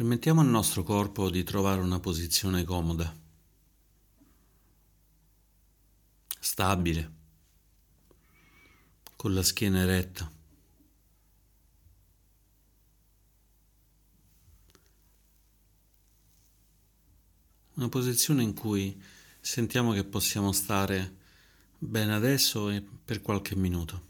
Permettiamo al nostro corpo di trovare una posizione comoda, stabile, con la schiena eretta. Una posizione in cui sentiamo che possiamo stare bene adesso e per qualche minuto.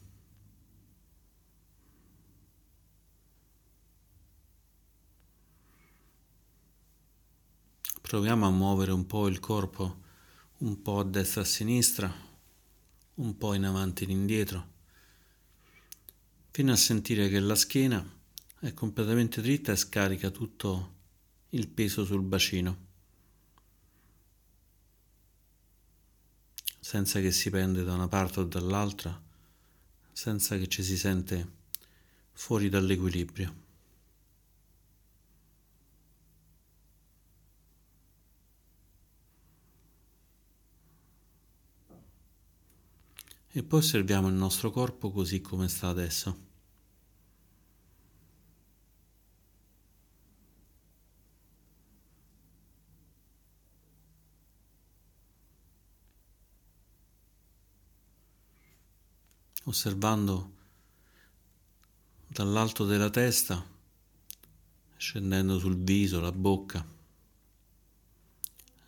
Proviamo a muovere un po' il corpo, un po' a destra e a sinistra, un po' in avanti e in indietro, fino a sentire che la schiena è completamente dritta e scarica tutto il peso sul bacino. senza che si pende da una parte o dall'altra, senza che ci si sente fuori dall'equilibrio. E poi osserviamo il nostro corpo così come sta adesso. osservando dall'alto della testa, scendendo sul viso, la bocca,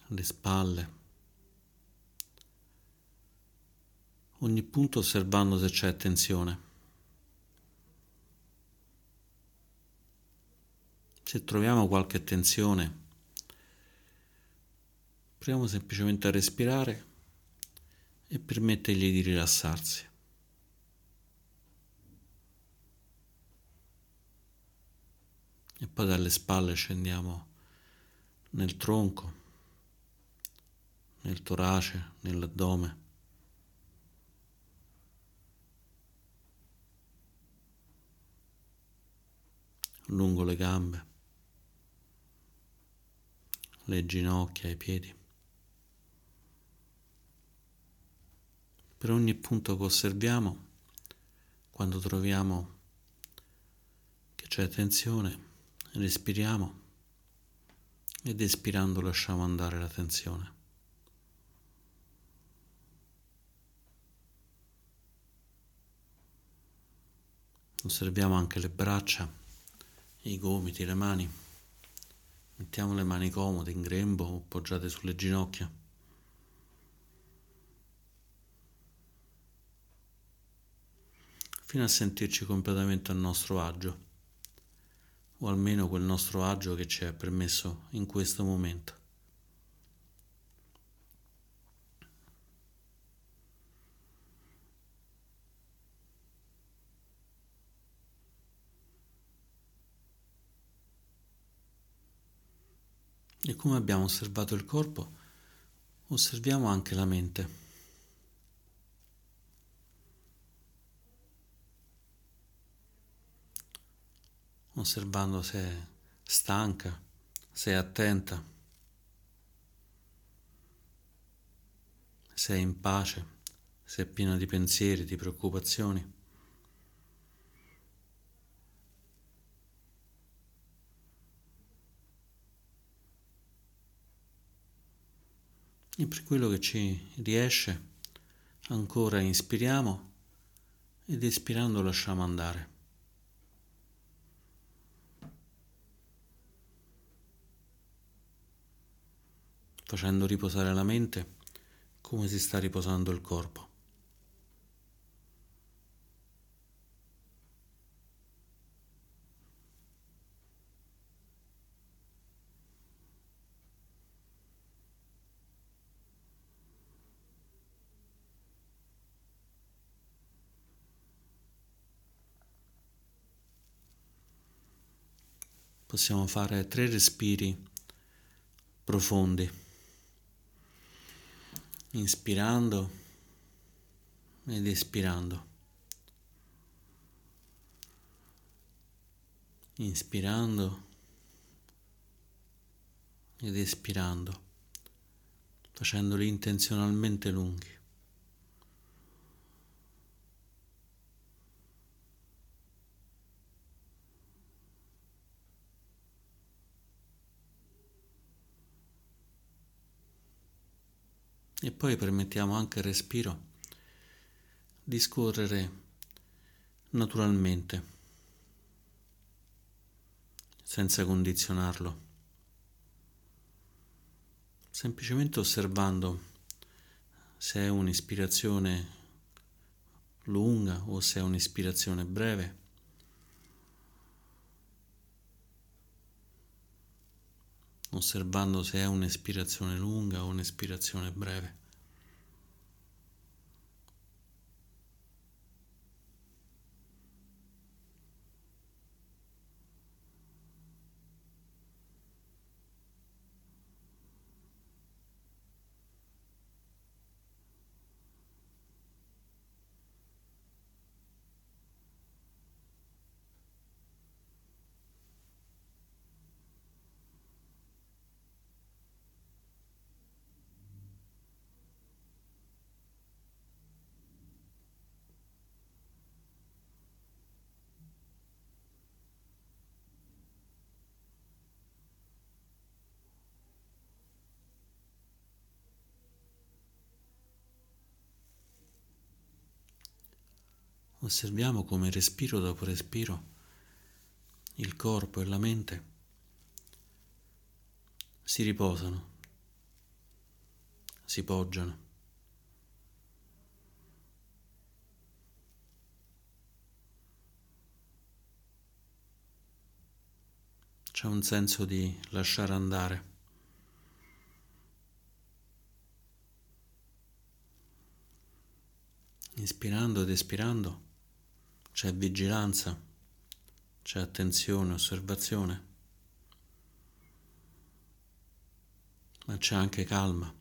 le spalle, ogni punto osservando se c'è tensione. Se troviamo qualche tensione, proviamo semplicemente a respirare e permettergli di rilassarsi. e poi dalle spalle scendiamo nel tronco, nel torace, nell'addome. Lungo le gambe, le ginocchia, i piedi. Per ogni punto che osserviamo, quando troviamo che c'è tensione, respiriamo ed espirando lasciamo andare la tensione. Osserviamo anche le braccia, i gomiti, le mani. Mettiamo le mani comode in grembo o appoggiate sulle ginocchia. Fino a sentirci completamente a nostro agio o almeno quel nostro agio che ci è permesso in questo momento. E come abbiamo osservato il corpo, osserviamo anche la mente. osservando se è stanca, se è attenta, se è in pace, se è piena di pensieri, di preoccupazioni. E per quello che ci riesce, ancora inspiriamo ed espirando lasciamo andare. facendo riposare la mente come si sta riposando il corpo. Possiamo fare tre respiri profondi inspirando ed espirando. Inspirando ed espirando, facendoli intenzionalmente lunghi. E poi permettiamo anche al respiro di scorrere naturalmente, senza condizionarlo, semplicemente osservando se è un'ispirazione lunga o se è un'ispirazione breve. Osservando se è un'espirazione lunga o un'espirazione breve. Osserviamo come respiro dopo respiro il corpo e la mente si riposano, si poggiano. C'è un senso di lasciare andare. Inspirando ed espirando c'è vigilanza, c'è attenzione, osservazione, ma c'è anche calma,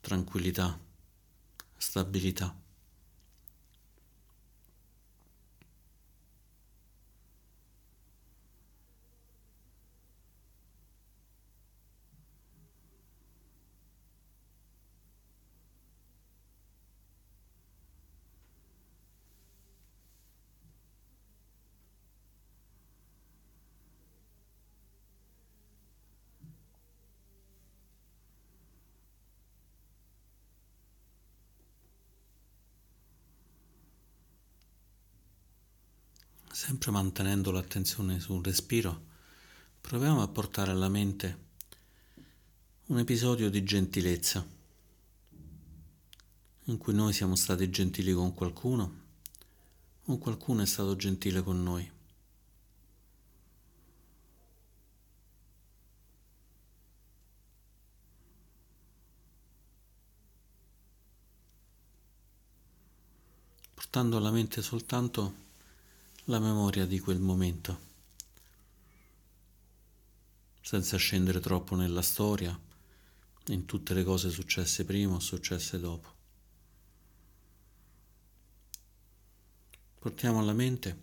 tranquillità, stabilità. Sempre mantenendo l'attenzione sul respiro, proviamo a portare alla mente un episodio di gentilezza in cui noi siamo stati gentili con qualcuno o qualcuno è stato gentile con noi. Portando alla mente soltanto la memoria di quel momento, senza scendere troppo nella storia, in tutte le cose successe prima o successe dopo. Portiamo alla mente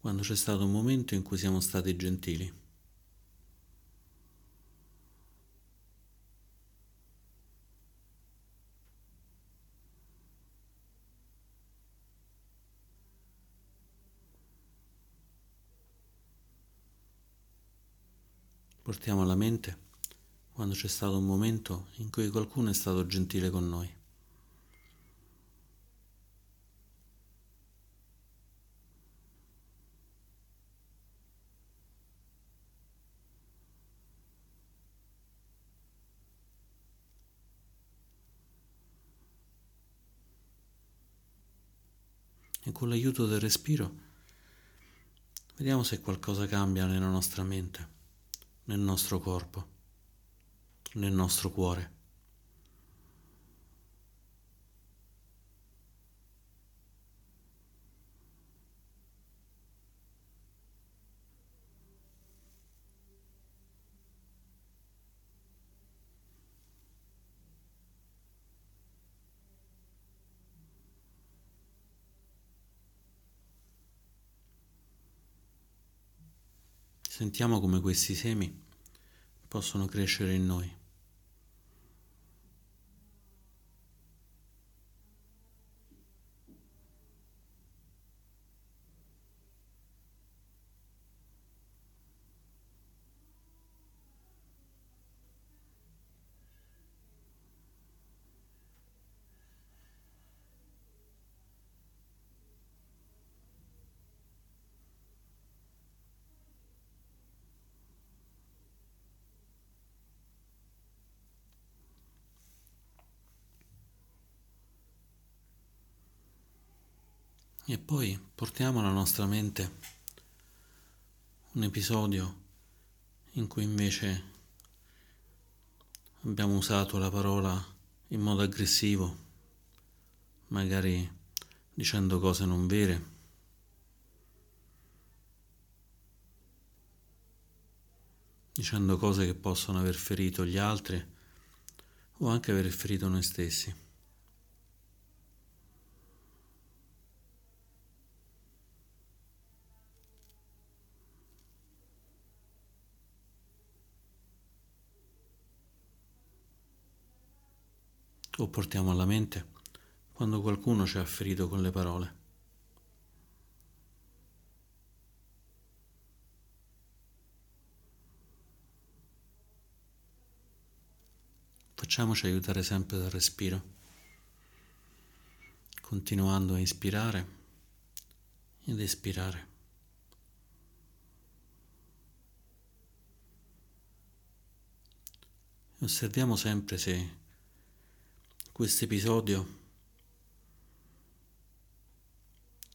quando c'è stato un momento in cui siamo stati gentili. Portiamo alla mente quando c'è stato un momento in cui qualcuno è stato gentile con noi. E con l'aiuto del respiro vediamo se qualcosa cambia nella nostra mente nel nostro corpo, nel nostro cuore. Sentiamo come questi semi possono crescere in noi. E poi portiamo alla nostra mente un episodio in cui invece abbiamo usato la parola in modo aggressivo, magari dicendo cose non vere. dicendo cose che possono aver ferito gli altri o anche aver ferito noi stessi. O portiamo alla mente quando qualcuno ci ha ferito con le parole. Facciamoci aiutare sempre dal respiro, continuando a ispirare ed espirare. Osserviamo sempre se questo episodio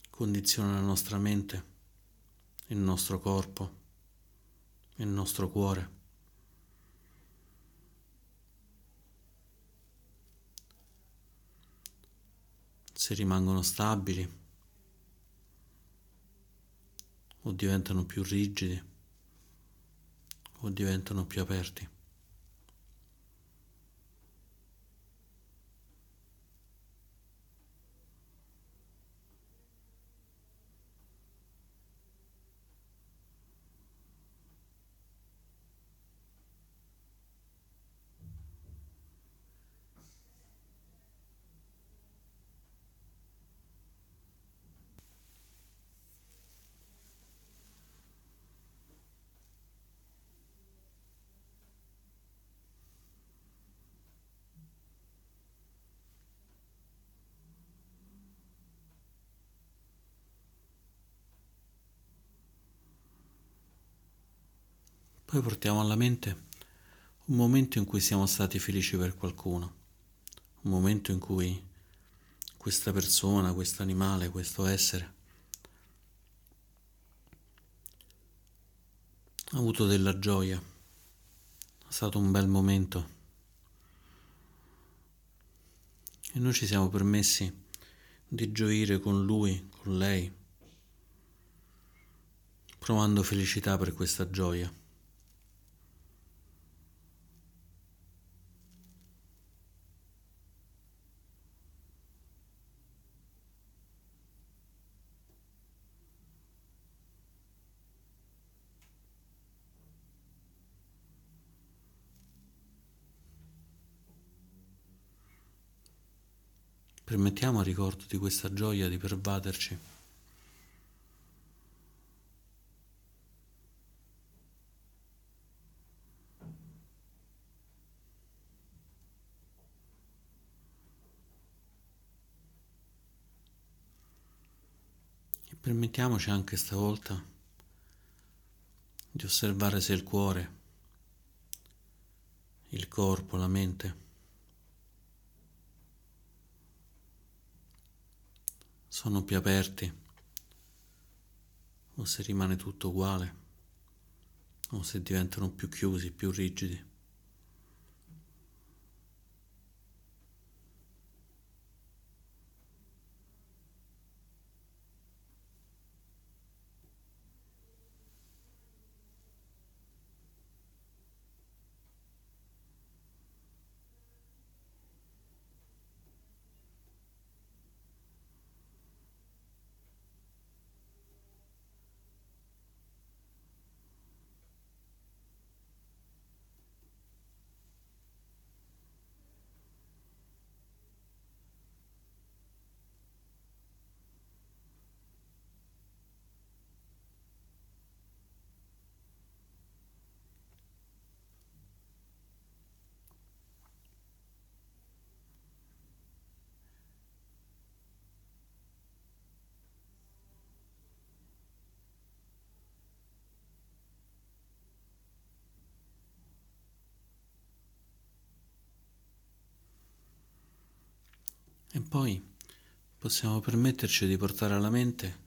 condiziona la nostra mente, il nostro corpo, il nostro cuore. Se rimangono stabili o diventano più rigidi o diventano più aperti. Poi portiamo alla mente un momento in cui siamo stati felici per qualcuno, un momento in cui questa persona, questo animale, questo essere ha avuto della gioia, è stato un bel momento e noi ci siamo permessi di gioire con lui, con lei, provando felicità per questa gioia. Permettiamo al ricordo di questa gioia di pervaderci. E permettiamoci anche stavolta di osservare se il cuore, il corpo, la mente sono più aperti o se rimane tutto uguale o se diventano più chiusi, più rigidi. E poi possiamo permetterci di portare alla mente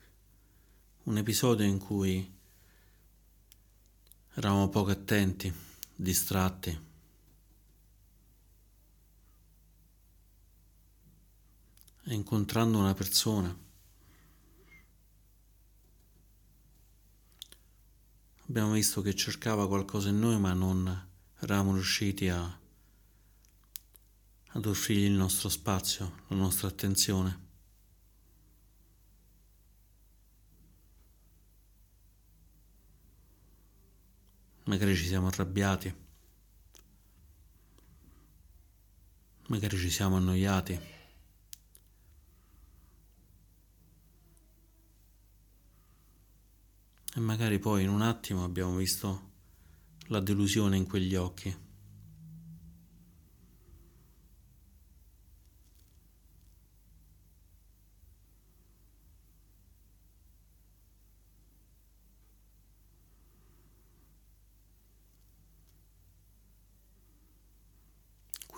un episodio in cui eravamo poco attenti, distratti. E incontrando una persona abbiamo visto che cercava qualcosa in noi ma non eravamo riusciti a, ad offrirgli il nostro spazio, la nostra attenzione. Magari ci siamo arrabbiati, magari ci siamo annoiati. E magari poi in un attimo abbiamo visto la delusione in quegli occhi.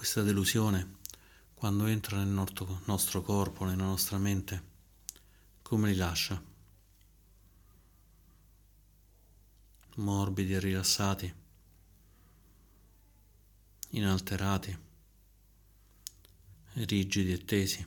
Questa delusione, quando entra nel nostro corpo, nella nostra mente, come li lascia? morbidi e rilassati, inalterati, rigidi e tesi.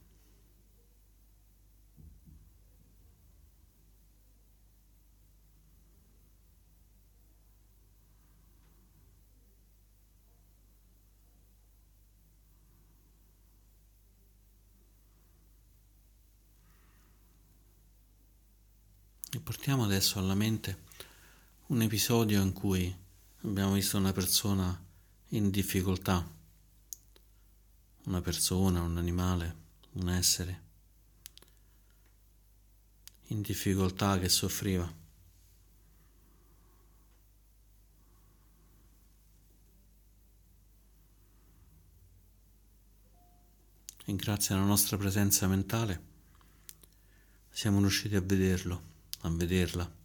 Portiamo adesso alla mente un episodio in cui abbiamo visto una persona in difficoltà, una persona, un animale, un essere in difficoltà che soffriva. E grazie alla nostra presenza mentale. Siamo riusciti a vederlo a vederla.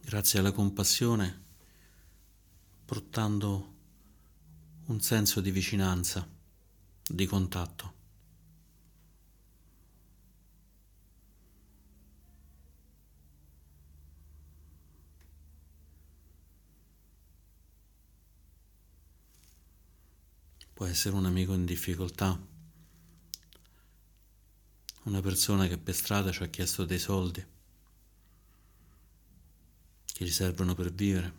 Grazie alla compassione, portando un senso di vicinanza, di contatto. Può essere un amico in difficoltà, una persona che per strada ci ha chiesto dei soldi che gli servono per vivere.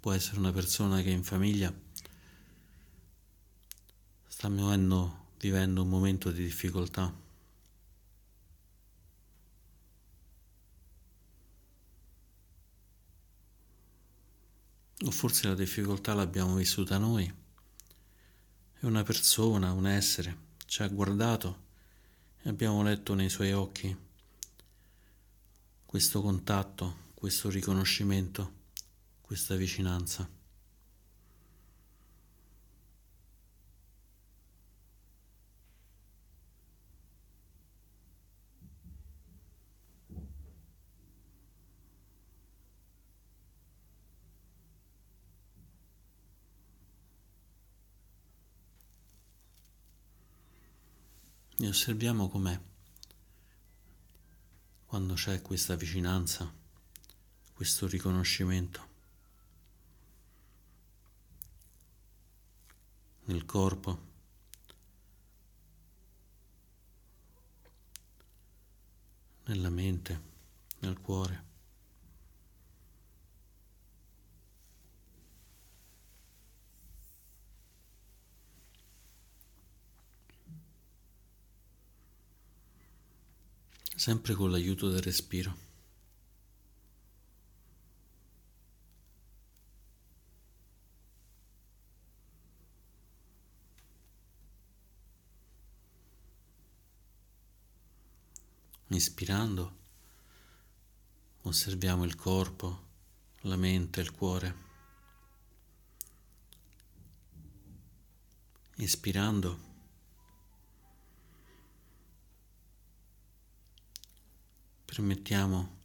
Può essere una persona che in famiglia sta vivendo, vivendo un momento di difficoltà. O forse la difficoltà l'abbiamo vissuta noi. E una persona, un essere, ci ha guardato e abbiamo letto nei suoi occhi questo contatto, questo riconoscimento, questa vicinanza. Osserviamo com'è quando c'è questa vicinanza, questo riconoscimento nel corpo. nella mente, nel cuore. Sempre con l'aiuto del respiro. Ispirando, osserviamo il corpo, la mente, il cuore. Ispirando, permettiamo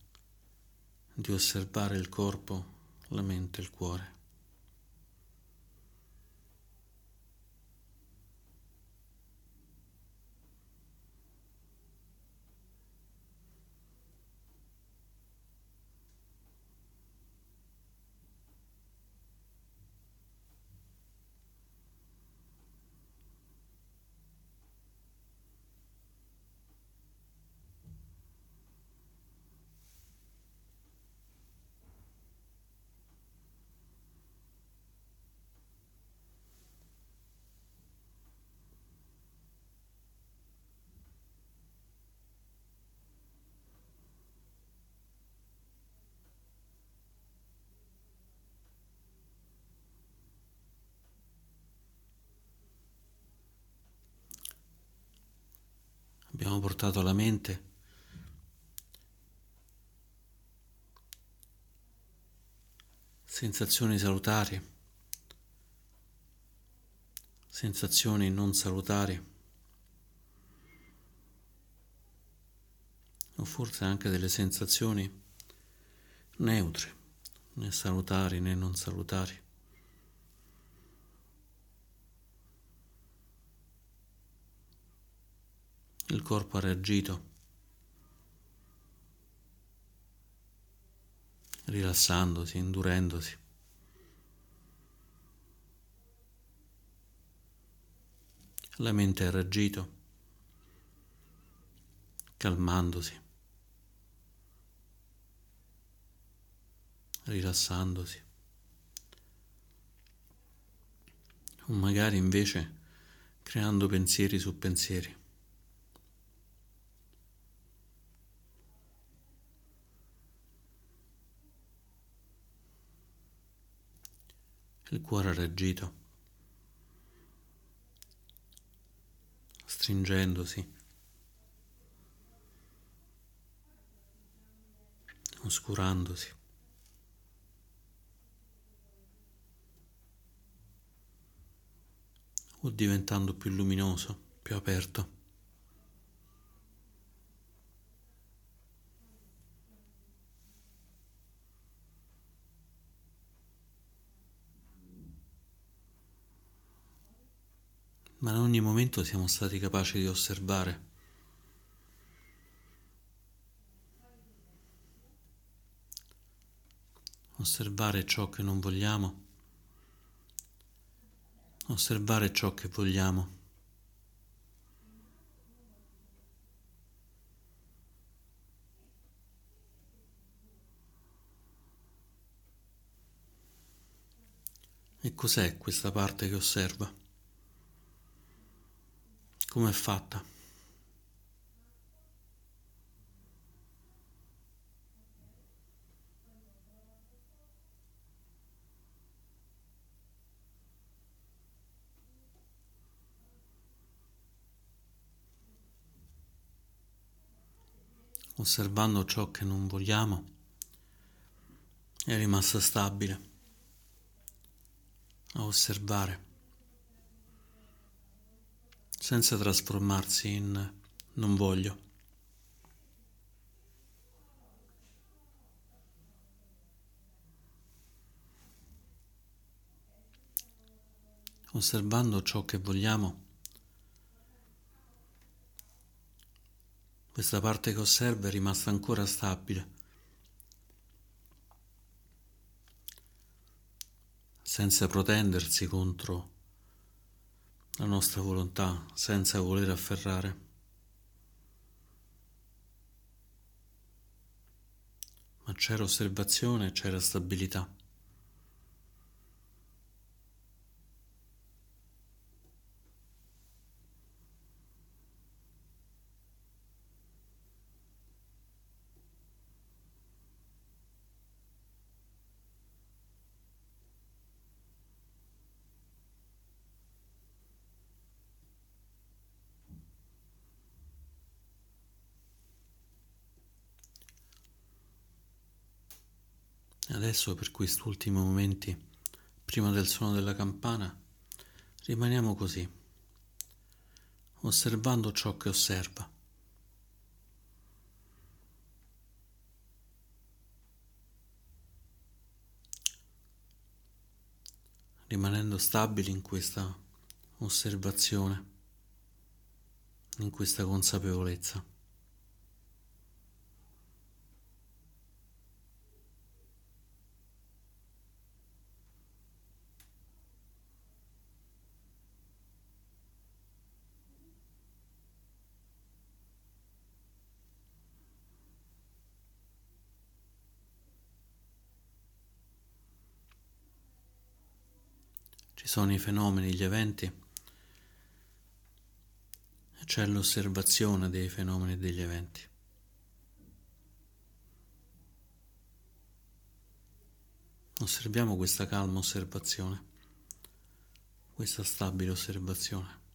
di osservare il corpo, la mente, il cuore. Portato alla mente? Sensazioni salutari, sensazioni non salutari, o forse anche delle sensazioni neutre, né salutari né non salutari. Il corpo ha reagito, rilassandosi, indurendosi. La mente ha reagito, calmandosi, rilassandosi. O magari invece creando pensieri su pensieri. Il cuore reggito, stringendosi, oscurandosi. o diventando più luminoso, più aperto. Ma in ogni momento siamo stati capaci di osservare. Osservare ciò che non vogliamo, osservare ciò che vogliamo. E cos'è questa parte che osserva? Come è fatta? osservando ciò che non vogliamo, è rimasta stabile a osservare senza trasformarsi in non voglio. Osservando ciò che vogliamo, questa parte che osserva è rimasta ancora stabile, senza protendersi contro la nostra volontà, senza voler afferrare. Ma c'era osservazione, c'era stabilità. Adesso per questi ultimi momenti, prima del suono della campana, rimaniamo così, osservando ciò che osserva. rimanendo stabili in questa osservazione, in questa consapevolezza. Sono i fenomeni, gli eventi, c'è l'osservazione dei fenomeni e degli eventi. Osserviamo questa calma osservazione, questa stabile osservazione.